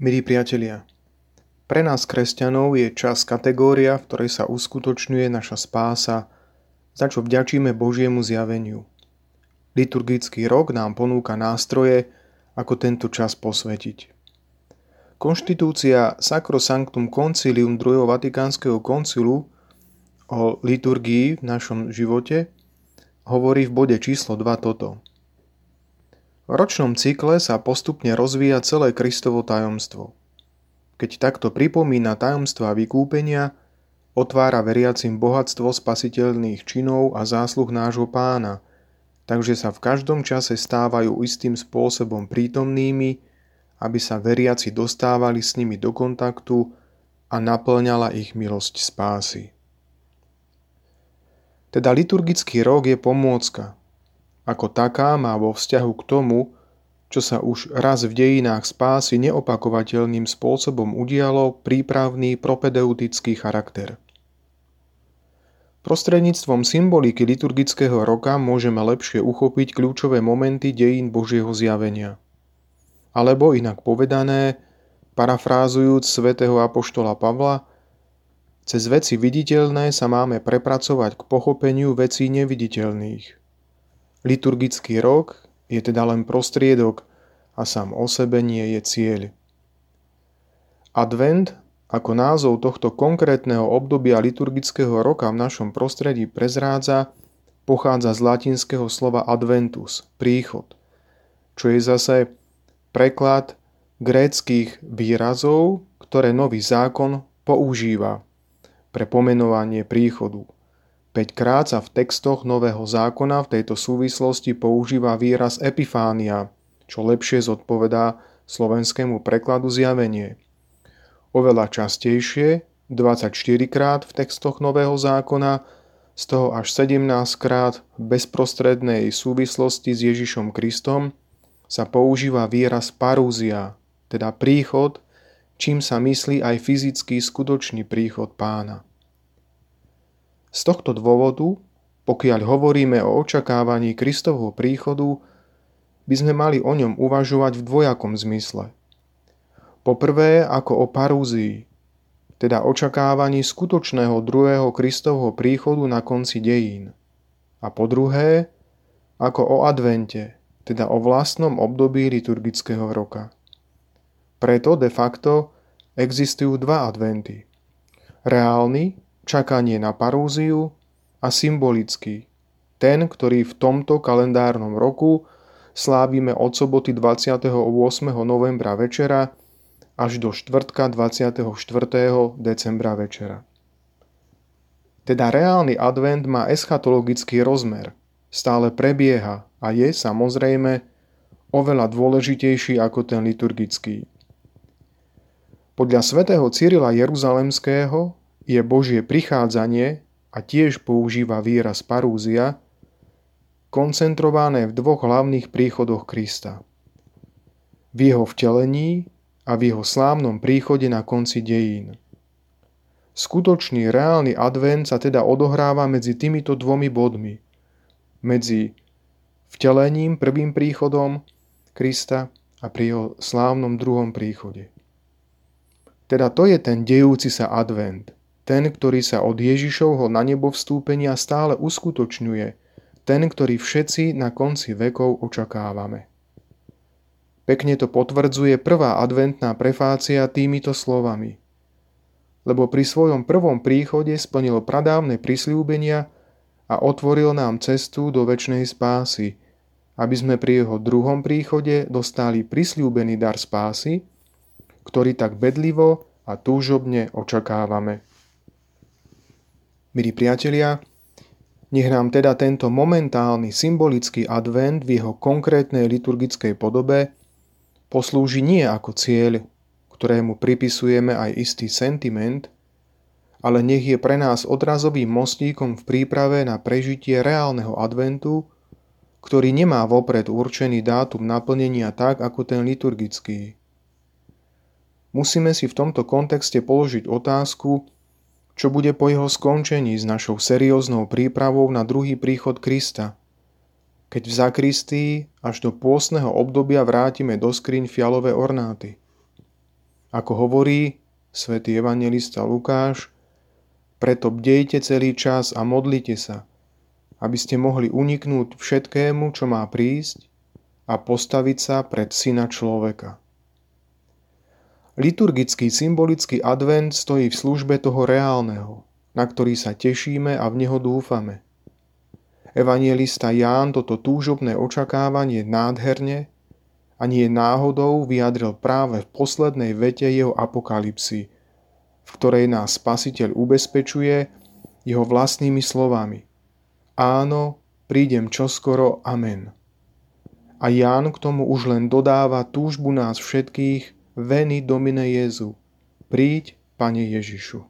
Milí priatelia, pre nás kresťanov je čas kategória, v ktorej sa uskutočňuje naša spása, za čo vďačíme Božiemu zjaveniu. Liturgický rok nám ponúka nástroje, ako tento čas posvetiť. Konštitúcia Sacrosanctum Concilium II. Vatikánskeho koncilu o liturgii v našom živote hovorí v bode číslo 2 toto – ročnom cykle sa postupne rozvíja celé Kristovo tajomstvo. Keď takto pripomína tajomstva vykúpenia, otvára veriacim bohatstvo spasiteľných činov a zásluh nášho pána, takže sa v každom čase stávajú istým spôsobom prítomnými, aby sa veriaci dostávali s nimi do kontaktu a naplňala ich milosť spásy. Teda liturgický rok je pomôcka, ako taká má vo vzťahu k tomu, čo sa už raz v dejinách spásy neopakovateľným spôsobom udialo, prípravný propedeutický charakter. Prostredníctvom symboliky liturgického roka môžeme lepšie uchopiť kľúčové momenty dejín Božieho zjavenia. Alebo inak povedané, parafrázujúc svätého Apoštola Pavla, cez veci viditeľné sa máme prepracovať k pochopeniu vecí neviditeľných. Liturgický rok je teda len prostriedok a sám o sebe nie je cieľ. Advent ako názov tohto konkrétneho obdobia liturgického roka v našom prostredí prezrádza, pochádza z latinského slova adventus, príchod, čo je zase preklad gréckých výrazov, ktoré nový zákon používa pre pomenovanie príchodu. 5 krát sa v textoch Nového zákona v tejto súvislosti používa výraz epifánia, čo lepšie zodpovedá slovenskému prekladu zjavenie. Oveľa častejšie, 24 krát v textoch Nového zákona, z toho až 17 krát v bezprostrednej súvislosti s Ježišom Kristom, sa používa výraz parúzia, teda príchod, čím sa myslí aj fyzický skutočný príchod pána. Z tohto dôvodu, pokiaľ hovoríme o očakávaní Kristovho príchodu, by sme mali o ňom uvažovať v dvojakom zmysle. Poprvé ako o parúzii, teda očakávaní skutočného druhého Kristovho príchodu na konci dejín. A po druhé, ako o advente, teda o vlastnom období liturgického roka. Preto de facto existujú dva adventy. Reálny, čakanie na parúziu a symbolický, ten, ktorý v tomto kalendárnom roku slávime od soboty 28. novembra večera až do štvrtka 24. decembra večera. Teda reálny advent má eschatologický rozmer, stále prebieha a je samozrejme oveľa dôležitejší ako ten liturgický. Podľa svätého Cyrila Jeruzalemského je Božie prichádzanie a tiež používa výraz parúzia, koncentrované v dvoch hlavných príchodoch Krista. V jeho vtelení a v jeho slávnom príchode na konci dejín. Skutočný reálny advent sa teda odohráva medzi týmito dvomi bodmi. Medzi vtelením, prvým príchodom Krista a pri jeho slávnom druhom príchode. Teda to je ten dejúci sa advent – ten, ktorý sa od Ježišovho na nebo vstúpenia stále uskutočňuje, ten, ktorý všetci na konci vekov očakávame. Pekne to potvrdzuje prvá adventná prefácia týmito slovami. Lebo pri svojom prvom príchode splnil pradávne prisľúbenia a otvoril nám cestu do väčšnej spásy, aby sme pri jeho druhom príchode dostali prisľúbený dar spásy, ktorý tak bedlivo a túžobne očakávame. Milí priatelia, nech nám teda tento momentálny symbolický advent v jeho konkrétnej liturgickej podobe poslúži nie ako cieľ, ktorému pripisujeme aj istý sentiment, ale nech je pre nás odrazovým mostíkom v príprave na prežitie reálneho adventu, ktorý nemá vopred určený dátum naplnenia tak ako ten liturgický. Musíme si v tomto kontexte položiť otázku, čo bude po jeho skončení s našou serióznou prípravou na druhý príchod Krista, keď v zakristii až do pôsneho obdobia vrátime do skriň fialové ornáty. Ako hovorí svätý evangelista Lukáš, preto bdejte celý čas a modlite sa, aby ste mohli uniknúť všetkému, čo má prísť a postaviť sa pred syna človeka. Liturgický symbolický advent stojí v službe toho reálneho, na ktorý sa tešíme a v neho dúfame. Evangelista Ján toto túžobné očakávanie nádherne a nie náhodou vyjadril práve v poslednej vete jeho apokalipsy, v ktorej nás Spasiteľ ubezpečuje jeho vlastnými slovami. Áno, prídem čoskoro, amen. A Ján k tomu už len dodáva túžbu nás všetkých, veny domine Jezu. Príď, Pane Ježišu.